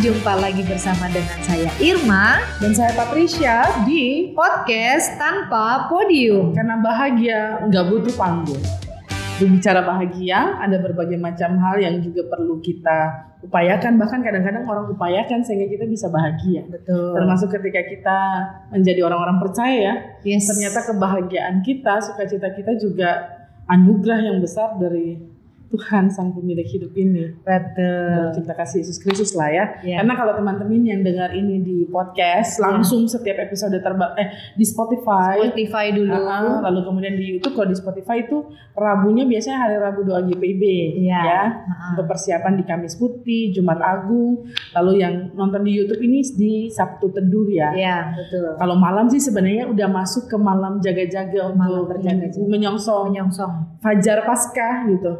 jumpa lagi bersama dengan saya Irma Dan saya Patricia di podcast tanpa podium. Karena bahagia nggak butuh panggung. Berbicara bahagia, ada berbagai macam hal yang juga perlu kita upayakan. Bahkan kadang-kadang orang upayakan sehingga kita bisa bahagia. Betul. Termasuk ketika kita menjadi orang-orang percaya, Yes. ternyata kebahagiaan kita, sukacita kita juga anugerah yang besar dari Tuhan sang pemilik hidup ini. betul. Kita kasih Yesus Kristus lah ya. Ya. Karena kalau teman-teman yang dengar ini di podcast langsung setiap episode terba eh di Spotify, Spotify dulu. Ah, lalu kemudian di YouTube kalau di Spotify itu Rabunya biasanya hari Rabu doa GPIB Iya. ya. Ah. Untuk persiapan di Kamis Putih, Jumat Agung, lalu yang nonton di YouTube ini di Sabtu Teduh ya. Iya, betul. Kalau malam sih sebenarnya udah masuk ke malam jaga-jaga untuk berjaga-jaga. menyongsong Menyongsong. Fajar Paskah gitu.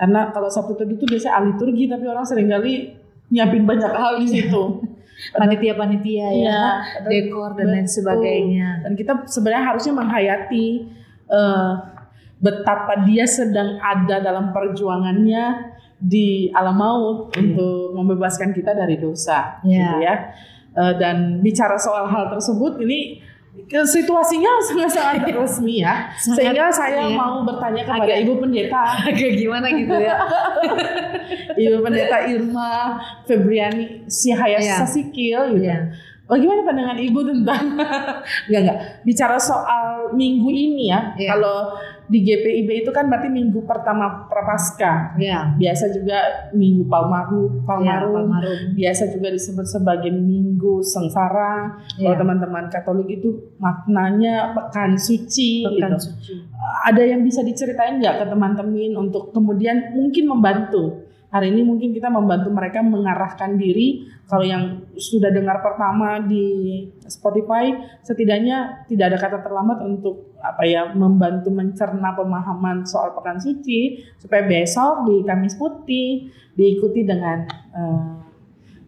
Karena kalau Sabtu Teduh itu biasanya aliturgi tapi orang sering kali nyiapin banyak hal di situ. Panitia-panitia ya, Iya. dekor dan lain sebagainya. Dan kita sebenarnya harusnya menghayati eh, betapa dia sedang ada dalam perjuangannya di alam maut untuk membebaskan kita dari dosa, Iya. gitu ya. Eh, dan bicara soal hal tersebut ini situasinya sangat-sangat resmi ya, Sangat, sehingga saya iya. mau bertanya kepada Agak- ibu pendeta, Agak gimana gitu ya. ibu pendeta Irma Febriani Sihaya Iya. Sasikil gitu. Iya. Bagaimana pandangan ibu tentang enggak enggak bicara soal minggu ini ya. Iya. Kalau di GPIB itu kan berarti minggu pertama prapaskah. Iya. Biasa juga minggu Palmaru, Palmarum. Palmarum. Biasa juga disebut sebagai minggu sengsara. Kalau Iya. teman-teman Katolik itu maknanya pekan suci Pekan gitu. suci. Ada yang bisa diceritain nggak ke teman-teman untuk kemudian mungkin membantu hari ini mungkin kita membantu mereka mengarahkan diri kalau yang sudah dengar pertama di Spotify setidaknya tidak ada kata terlambat untuk apa ya membantu mencerna pemahaman soal pekan suci supaya besok di Kamis Putih diikuti dengan eh,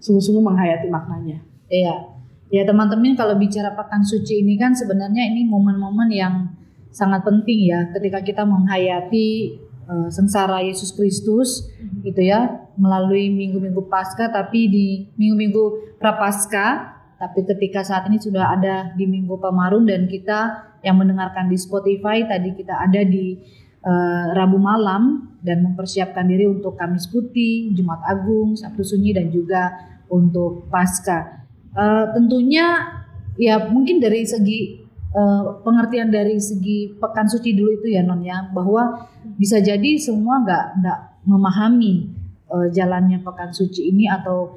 sungguh-sungguh menghayati maknanya. Iya. Ya teman-teman kalau bicara pekan suci ini kan sebenarnya ini momen-momen yang sangat penting ya ketika kita menghayati eh, sengsara Yesus Kristus gitu ya melalui minggu-minggu Paskah tapi di minggu-minggu Prapaskah tapi ketika saat ini sudah ada di Minggu Pemarum dan kita yang mendengarkan di Spotify tadi kita ada di eh, Rabu malam dan mempersiapkan diri untuk Kamis Putih, Jumat Agung, Sabtu Sunyi dan juga untuk Paskah. Eh, tentunya ya mungkin dari segi eh, pengertian dari segi pekan suci dulu itu ya non ya bahwa bisa jadi semua nggak nggak memahami eh, jalannya pekan suci ini atau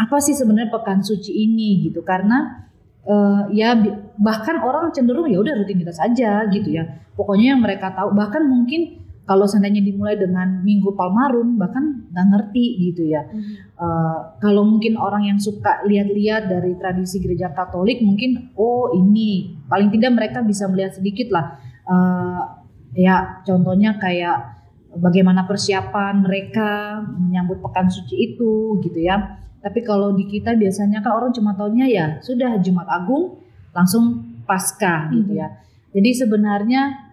apa sih sebenarnya pekan suci ini gitu. Karena eh, ya bahkan orang cenderung ya udah rutinitas aja gitu ya. Pokoknya yang mereka tahu bahkan mungkin kalau seandainya dimulai dengan minggu palmarum bahkan nggak ngerti gitu ya. Eh, kalau mungkin orang yang suka lihat-lihat dari tradisi gereja Katolik mungkin oh ini. Paling tidak mereka bisa melihat sedikit lah. Eh, ya contohnya kayak bagaimana persiapan mereka menyambut pekan suci itu gitu ya. Tapi kalau di kita biasanya kan orang cuma taunya ya sudah Jumat Agung langsung Paskah gitu ya. Jadi sebenarnya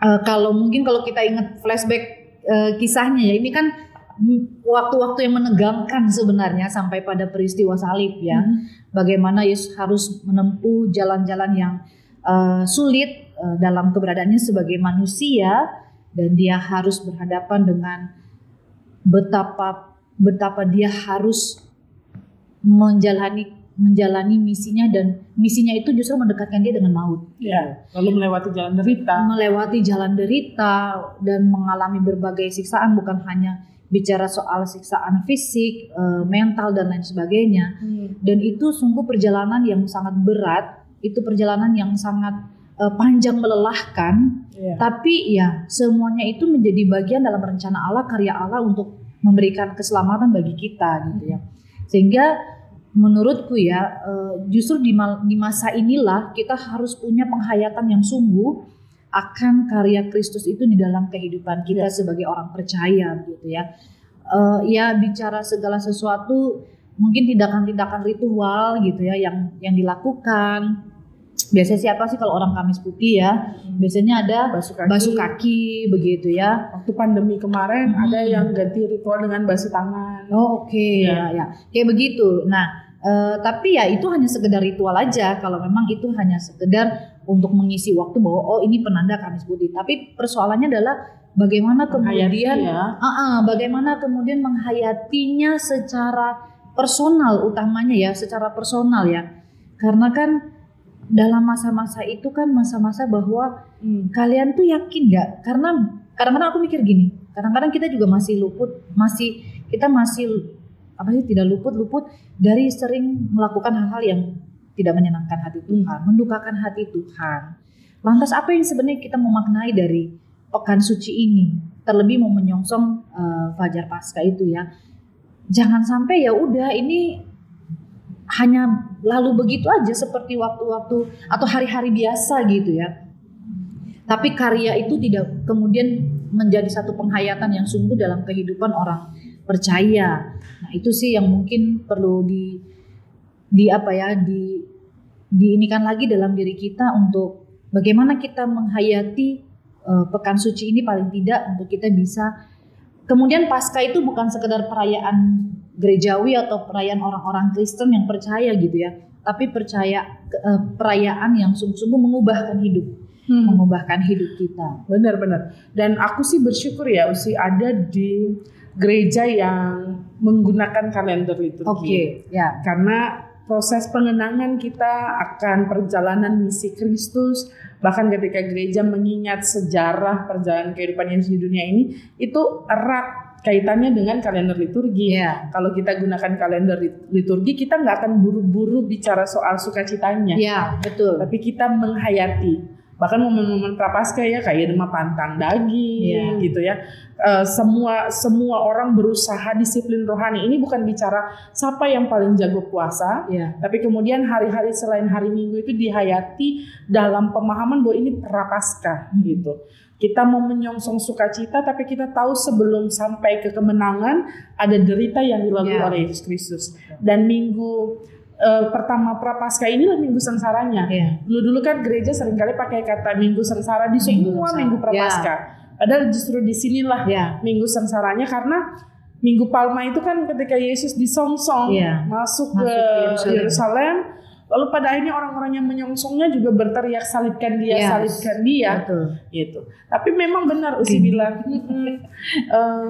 eh, kalau mungkin kalau kita ingat flashback eh, kisahnya ya ini kan waktu-waktu yang menegangkan sebenarnya sampai pada peristiwa salib ya. Bagaimana Yesus harus menempuh jalan-jalan yang eh, sulit eh, dalam keberadaannya sebagai manusia dan dia harus berhadapan dengan betapa betapa dia harus menjalani menjalani misinya dan misinya itu justru mendekatkan dia dengan maut Ya, lalu melewati jalan derita. melewati jalan derita dan mengalami berbagai siksaan bukan hanya bicara soal siksaan fisik, eh, mental dan lain sebagainya. Dan itu sungguh perjalanan yang sangat berat, itu perjalanan yang sangat eh, panjang melelahkan, Ya. tapi ya semuanya itu menjadi bagian dalam rencana Allah, karya Allah untuk memberikan keselamatan bagi kita gitu ya. Sehingga menurutku ya eh, justru di, di masa inilah kita harus punya penghayatan yang sungguh akan karya Kristus itu di dalam kehidupan kita sebagai orang percaya gitu ya. Eh, ya bicara segala sesuatu mungkin tindakan-tindakan ritual gitu ya yang yang dilakukan biasa siapa sih kalau orang Kamis Putih ya? Biasanya ada Basuh kaki. basuh kaki begitu ya. Waktu pandemi kemarin Hmm. ada yang ganti ritual dengan basuh tangan. Oh oke Iya. ya ya kayak begitu. Nah eh, tapi ya itu hanya sekedar ritual aja. Kalau memang itu hanya sekedar untuk mengisi waktu bahwa oh ini penanda Kamis Putih. Tapi persoalannya adalah bagaimana kemudian ya. Ah, ah, bagaimana kemudian menghayatinya secara personal utamanya ya, secara personal ya. Karena kan dalam masa-masa itu kan masa-masa bahwa Hmm. kalian tuh yakin nggak? Karena kadang-kadang aku mikir gini, kadang-kadang kita juga masih luput, masih kita masih apa sih tidak luput-luput dari sering melakukan hal-hal yang tidak menyenangkan hati Tuhan, mendukakan hati Tuhan. Lantas apa yang sebenarnya kita memaknai dari pekan suci ini? Terlebih mau menyongsong eh, Fajar Pasca itu ya. Jangan sampai ya udah ini hanya lalu begitu aja seperti waktu-waktu atau hari-hari biasa gitu ya. Tapi karya itu tidak kemudian menjadi satu penghayatan yang sungguh dalam kehidupan orang percaya. Nah, itu sih yang mungkin perlu di di apa ya, di diinikan lagi dalam diri kita untuk bagaimana kita menghayati eh, pekan suci ini paling tidak untuk kita bisa kemudian pasca itu bukan sekedar perayaan gerejawi atau perayaan orang-orang Kristen yang percaya gitu ya, tapi percaya eh, perayaan yang sungguh-sungguh mengubahkan hidup, Hmm. mengubahkan hidup kita. Benar-benar. Dan aku sih bersyukur ya Usi ada di gereja yang menggunakan kalender liturgi. Oke, ya. Karena proses pengenangan kita akan perjalanan misi Kristus, bahkan ketika gereja mengingat sejarah perjalanan kehidupan Yesus di dunia ini, itu erat kaitannya dengan kalender liturgi. Iya. Kalau kita gunakan kalender lit- liturgi, kita nggak akan buru-buru bicara soal sukacitanya, Ya, betul. tapi kita menghayati. Bahkan momen-momen prapaskah ya kayak demam pantang daging Iya. gitu ya. Eh, semua semua orang berusaha disiplin rohani. Ini bukan bicara siapa yang paling jago puasa, Ya. tapi kemudian hari-hari selain hari Minggu itu dihayati dalam pemahaman bahwa ini prapaskah gitu. Kita mau menyongsong sukacita tapi kita tahu sebelum sampai ke kemenangan ada derita yang dilalui Ya. oleh Yesus Kristus. Dan minggu eh, pertama prapaskah inilah minggu sengsaranya. Ya. Dulu-dulu kan gereja sering kali pakai kata minggu sengsara di Minggu semua sengsara. minggu prapaskah. Padahal justru di sinilah Ya. minggu sengsaranya karena minggu palma itu kan ketika Yesus disongsong Iya. masuk, Masuk ke ke Yerusalem. Lalu pada akhirnya orang-orang yang menyongsongnya juga berteriak salibkan dia Yes. salibkan dia Betul. gitu tapi memang benar Usi bilang "Mm-mm, eh,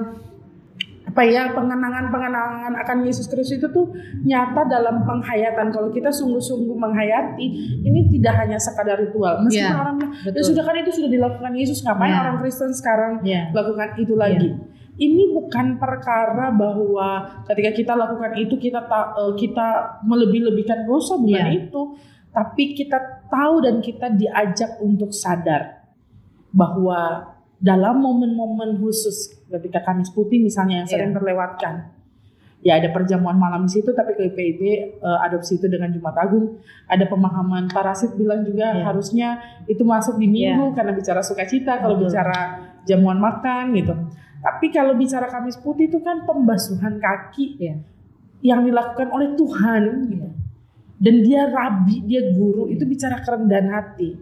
apa ya pengenangan-pengenangan akan Yesus Kristus itu tuh nyata dalam penghayatan kalau kita sungguh-sungguh menghayati ini tidak hanya sekadar ritual meskipun Iya, orang ya sudah kan itu sudah dilakukan Yesus ngapain Iya. orang Kristen sekarang Ya. lakukan itu lagi. Ini bukan perkara bahwa ketika kita lakukan itu kita ta- eh, kita melebih-lebihkan dosa bukan Iya. itu, tapi kita tahu dan kita diajak untuk sadar bahwa dalam momen-momen khusus ketika Kamis Putih misalnya yang sering Iya. terlewatkan. Ya ada perjamuan malam di situ tapi KPIB eh, adopsi itu dengan Jumat Agung. Ada pemahaman parasit bilang juga Iya. harusnya itu masuk di minggu karena bicara sukacita kalau bicara jamuan makan gitu. Tapi kalau bicara Kamis Putih itu kan pembasuhan kaki Iya. yang dilakukan oleh Tuhan gitu. Dan dia rabi, dia guru, itu bicara kerendahan hati.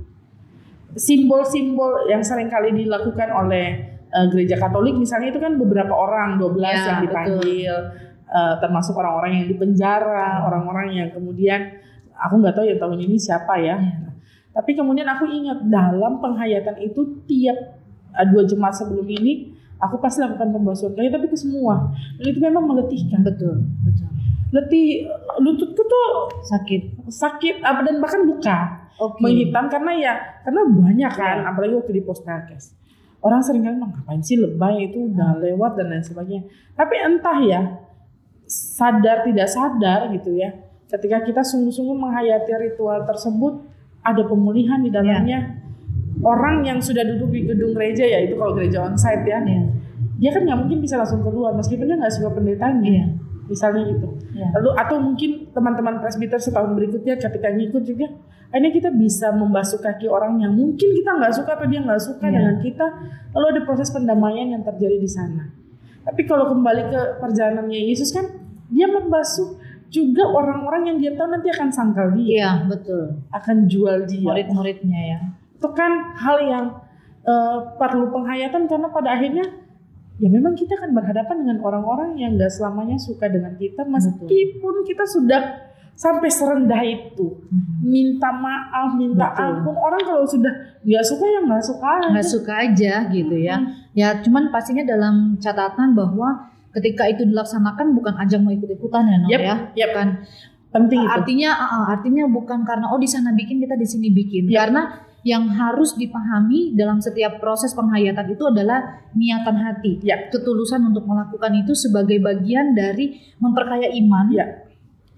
Simbol-simbol yang sering kali dilakukan oleh eh, gereja Katolik misalnya itu kan beberapa orang, 12 Ya, yang dipanggil, eh, termasuk orang-orang yang dipenjara, orang-orang yang kemudian aku nggak tahu ya tahun ini siapa ya. Ya. Tapi kemudian aku ingat dalam penghayatan itu tiap eh, dua jemaat sebelum ini aku pasti lakukan pembasuhan kaki tapi ke semua. Dan itu memang meletihkan. Betul, betul. Letih lututku tuh Sakit. sakit apa dan bahkan luka Oke. menghitam karena ya karena banyak kan apalagi waktu di posnakes orang sering kali ngapain sih lebay itu udah lewat dan lain sebagainya tapi entah ya sadar tidak sadar gitu ya ketika kita sungguh-sungguh menghayati ritual tersebut ada pemulihan di dalamnya orang yang sudah duduk di gedung gereja ya itu kalau gereja onsite ya Iya. dia kan nggak mungkin bisa langsung keluar meskipun dia nggak suka pendetanya Iya. misalnya gitu Iya. lalu atau mungkin teman-teman presbiter setahun berikutnya ketika ngikut juga akhirnya kita bisa membasuh kaki orang yang mungkin kita nggak suka atau dia nggak suka Iya. dengan kita lalu ada proses pendamaian yang terjadi di sana tapi kalau kembali ke perjalanannya Yesus kan dia membasuh juga orang-orang yang dia tahu nanti akan sangkal dia, Iya, betul. akan jual dia. Murid-muridnya ya. Itu kan hal yang eh, perlu penghayatan karena pada akhirnya ya memang kita akan berhadapan dengan orang-orang yang nggak selamanya suka dengan kita meskipun kita sudah sampai serendah itu minta maaf minta Betul. ampun orang kalau sudah nggak suka ya nggak suka aja. nggak suka aja gitu ya. Ya cuman pastinya dalam catatan bahwa ketika itu dilaksanakan bukan ajang mau ikut-ikutan ya, Nok Yep, ya. yep. Bukan penting itu artinya uh, uh, artinya bukan karena oh di sana bikin kita di sini bikin. Yep. Karena yang harus dipahami dalam setiap proses penghayatan itu adalah niatan hati. Ya. Ketulusan untuk melakukan itu sebagai bagian dari memperkaya iman. Ya.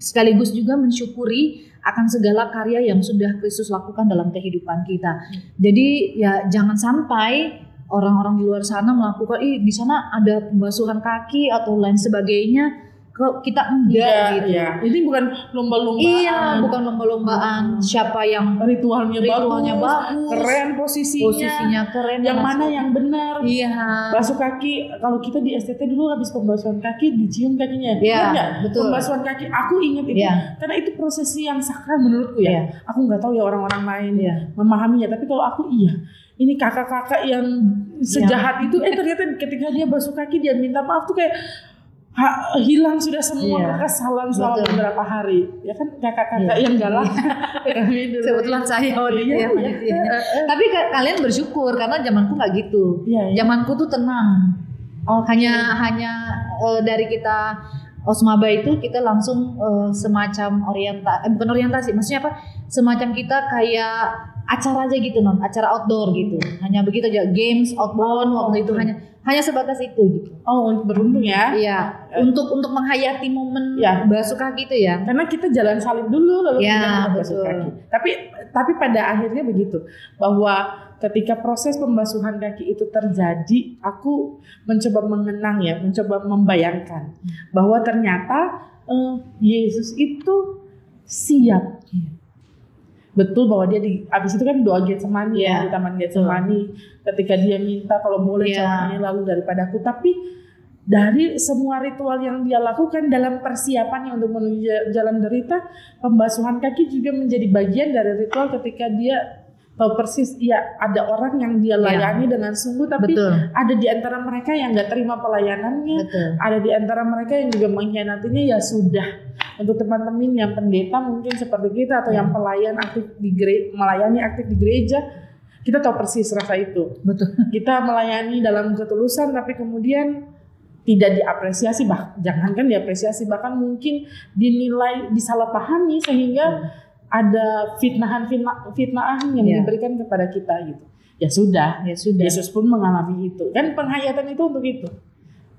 Sekaligus juga mensyukuri akan segala karya yang sudah Kristus lakukan dalam kehidupan kita. Jadi ya jangan sampai orang-orang di luar sana melakukan ih di sana ada pembasuhan kaki atau lain sebagainya kok kita enggak Iya, gitu. iya. ini bukan lomba-lombaan Iya, bukan lomba-lombaan siapa yang ritualnya, ritualnya bagus, bagus, keren posisinya, posisinya keren, yang mana yang benar Iya. basuh kaki kalau kita di STT dulu habis pembasuhan kaki dicium kakinya Iya, nggak? betul. pembasuhan kaki aku ingat itu Iya. karena itu prosesi yang sakral menurutku ya aku nggak tahu ya orang-orang lain Iya. memahaminya tapi kalau aku iya ini kakak-kakak yang sejahat itu eh ternyata ketika dia basuh kaki dia minta maaf tuh kayak ha- hilang sudah semua Iya. kekesalan selama Betul. beberapa hari ya kan kakak-kakak Iya. yang galak. Kebetulan saya waktu itu Iya, ya iya. panitianya. Eh, eh. Tapi ka- kalian bersyukur karena zamanku nggak gitu. Iya, iya. Zamanku tuh tenang. Hanya hanya eh, dari kita Osmaba itu kita langsung eh, semacam orientasi, eh, bukan orientasi, maksudnya apa? Semacam kita kayak acara aja gitu non, acara outdoor gitu. Hanya begitu aja, games outbound waktu itu hanya hanya sebatas itu gitu. oh beruntung ya Iya, untuk untuk menghayati momen Iya. basuh kaki itu ya. karena kita jalan salib dulu lalu Ya, kita basuh kaki. Tapi tapi pada akhirnya begitu bahwa ketika proses pembasuhan kaki itu terjadi, aku mencoba mengenang ya, mencoba membayangkan bahwa ternyata eh, Yesus itu siap. Betul bahwa dia di abis itu kan doa Getsemani Iya, ya, di taman Getsemani ketika dia minta kalau boleh Iya. jangan ini lalu daripadaku tapi dari semua ritual yang dia lakukan dalam persiapannya untuk menuju ja- jalan derita, pembasuhan kaki juga menjadi bagian dari ritual ketika dia tahu persis ya ada orang yang dia Iya. layani dengan sungguh tapi Betul. ada di antara mereka yang nggak terima pelayanannya, Betul. ada di antara mereka yang juga mengkhianatinya ya sudah. Untuk teman-teman yang pendeta mungkin seperti kita atau yang pelayan aktif di gere- melayani aktif di gereja, kita tahu persis rasa itu Betul. kita melayani dalam ketulusan tapi kemudian tidak diapresiasi bah jangankan diapresiasi bahkan mungkin dinilai disalahpahami sehingga ada fitnahan fitnah fitnahan yang Iya. diberikan kepada kita gitu ya sudah Ya sudah. Yesus pun mengalami itu kan penghayatan itu untuk itu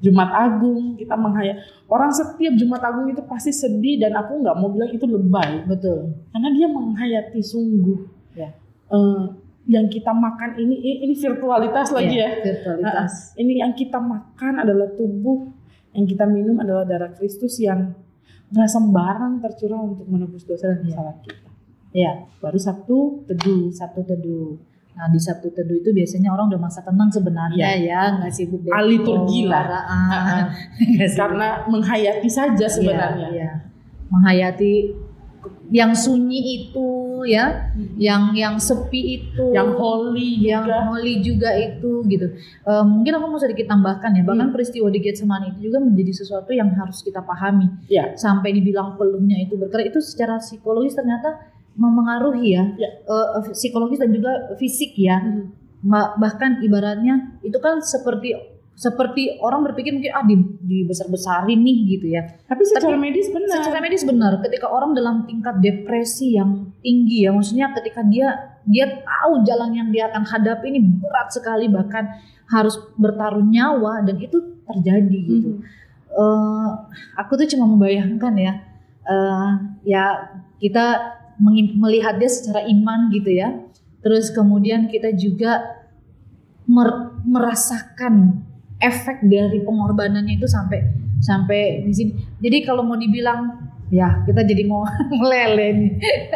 Jumat Agung kita menghayat orang setiap Jumat Agung itu pasti sedih dan aku nggak mau bilang itu lebay Betul. karena dia menghayati sungguh Ya. Eh, yang kita makan ini ini virtualitas lagi ya, Virtualitas. Nah, ini yang kita makan adalah tubuh yang kita minum adalah darah Kristus yang nggak sembarang tercurah untuk menebus dosa dan kesalahan kita Ya. baru Sabtu teduh Sabtu Teduh. Nah di Sabtu Teduh itu biasanya orang udah masa tenang sebenarnya ya, nggak sibuk Ah, liturgi lah. Ah, Ah, karena menghayati saja sebenarnya Iya, iya. Menghayati yang sunyi itu ya, yang yang sepi itu, yang holy yang juga holy juga itu gitu. Eh, mungkin aku mau sedikit tambahkan ya, bahkan Hmm. peristiwa di Getsemani itu juga menjadi sesuatu yang harus kita pahami. ya Sampai dibilang peluhnya itu bergerak itu secara psikologis ternyata memengaruhi ya, Ya. Eh, psikologis dan juga fisik ya. Ma- bahkan ibaratnya itu kan seperti seperti orang berpikir mungkin ah di, dibesar-besarin nih gitu ya. tapi secara Tapi medis benar Secara medis benar, ketika orang dalam tingkat depresi yang tinggi ya, maksudnya ketika dia dia tahu jalan yang dia akan hadapi ini berat sekali bahkan harus bertaruh nyawa dan itu terjadi gitu. Mhm. Eh, aku tuh cuma membayangkan ya, eh, ya kita mengim- melihat dia secara iman gitu ya. Terus kemudian kita juga mer- merasakan efek dari pengorbanannya itu sampai sampai di sini. Jadi kalau mau dibilang Ya, kita jadi mau melele nih.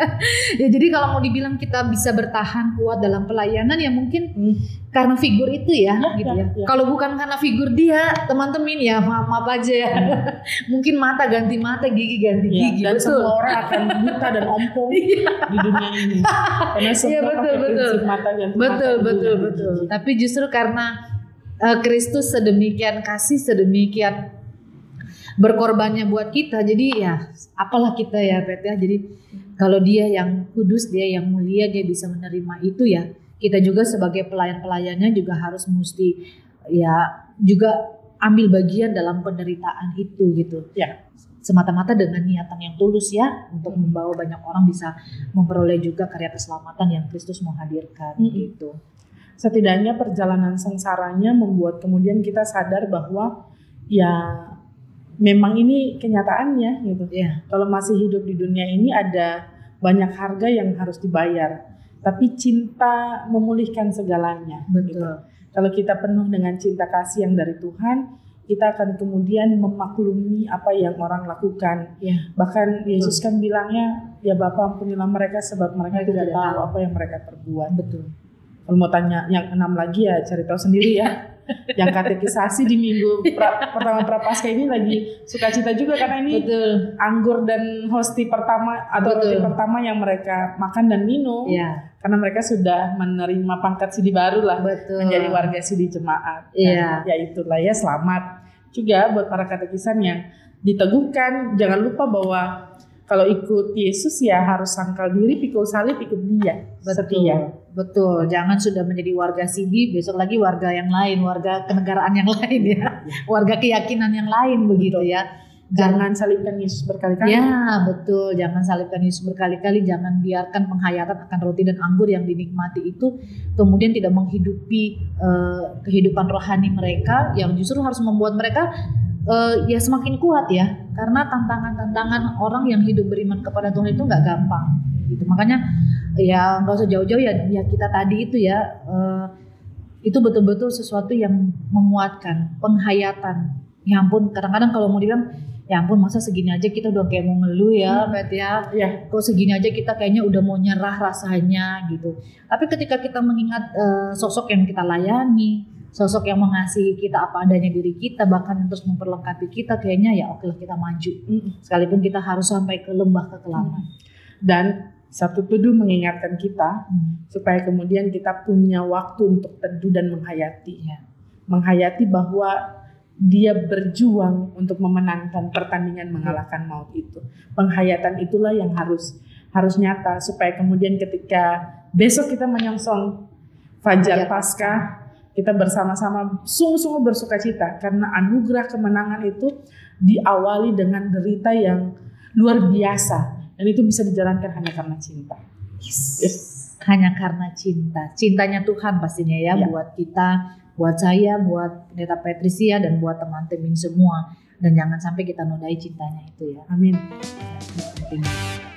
ya jadi kalau mau dibilang kita bisa bertahan kuat dalam pelayanan ya mungkin Hmm. karena figur itu ya, Ya, gitu ya, ya. ya. Kalau bukan karena figur dia, teman-teman ya maaf maaf aja ya. mungkin mata ganti mata, gigi ganti Ya, gigi. dan betul. semua orang akan buta dan ompong Iya. di dunia ini. Karena semua Iya, betul, pakai betul. prinsip mata ganti mata, Betul, betul, ganti betul. gigi. Tapi justru karena eh, Kristus sedemikian kasih, sedemikian berkorbannya buat kita. Jadi ya apalah kita ya Pet ya. Jadi kalau dia yang kudus, dia yang mulia, dia bisa menerima itu ya. Kita juga sebagai pelayan-pelayannya juga harus mesti ya juga ambil bagian dalam penderitaan itu gitu. Ya. Semata-mata dengan niatan yang tulus ya untuk membawa banyak orang bisa memperoleh juga karya keselamatan yang Kristus mau hadirkan Mm-mm. gitu. Setidaknya perjalanan sengsaranya membuat kemudian kita sadar bahwa ya memang ini kenyataannya gitu. Ya, Kalau masih hidup di dunia ini ada banyak harga yang harus dibayar. Tapi cinta memulihkan segalanya. gitu. betul. Kalau kita penuh dengan cinta kasih yang dari Tuhan, kita akan kemudian memaklumi apa yang orang lakukan. Ya. Bahkan Yesus kan bilangnya, ya Bapa ampunilah mereka sebab mereka tidak tidak tahu. apa yang mereka perbuat. Betul. Kalau mau tanya yang enam lagi ya cari tahu sendiri ya. yang katekisasi di minggu pra- pertama prapaskah ini lagi sukacita juga karena ini Betul. anggur dan hosti pertama atau roti Betul. pertama yang mereka makan dan minum Ya, karena mereka sudah menerima pangkat sidi baru lah betul. menjadi warga sidi jemaat. Dan ya itulah ya selamat juga buat para katekisan yang diteguhkan. Jangan lupa bahwa kalau ikut Yesus ya harus sangkal diri, pikul salib, ikut dia. Betul. Setia. Betul. Jangan sudah menjadi warga Sidi, besok lagi warga yang lain, warga kenegaraan yang lain ya. Warga keyakinan yang lain begitu Betul. ya. Jangan salibkan Yesus berkali-kali. Ya, betul. Jangan salibkan Yesus berkali-kali, jangan biarkan penghayatan akan roti dan anggur yang dinikmati itu kemudian tidak menghidupi eh, kehidupan rohani mereka yang justru harus membuat mereka eh, ya semakin kuat ya. Karena tantangan-tantangan orang yang hidup beriman kepada Tuhan itu nggak gampang gitu. Makanya ya nggak usah jauh-jauh ya, ya kita tadi itu ya eh, itu betul-betul sesuatu yang menguatkan penghayatan. Ya ampun, kadang-kadang kalau mau dibilang ya ampun masa segini aja kita udah kayak mau ngeluh ya, Bet ya. Ya. Kok segini aja kita kayaknya udah mau nyerah rasanya gitu. Tapi ketika kita mengingat eh, sosok yang kita layani, sosok yang mengasihi kita apa adanya diri kita, bahkan yang terus memperlengkapi kita, kayaknya ya oke lah kita maju. Mm. Sekalipun kita harus sampai ke lembah kekelaman. Dan satu teduh mengingatkan kita Hmm. supaya kemudian kita punya waktu untuk teduh dan menghayati. Ya. Menghayati bahwa dia berjuang untuk memenangkan pertandingan mengalahkan maut itu. Penghayatan itulah yang harus harus nyata supaya kemudian ketika besok kita menyongsong Fajar fajar Paskah kita bersama-sama sungguh-sungguh bersuka cita karena anugerah kemenangan itu diawali dengan derita yang luar biasa dan itu bisa dijalankan hanya karena cinta. Yes. Hanya karena cinta, cintanya Tuhan pastinya ya, Ya. buat kita, buat saya, buat pendeta Patricia dan buat teman-teman semua. Dan jangan sampai kita nodai cintanya itu ya. Amin. Penting.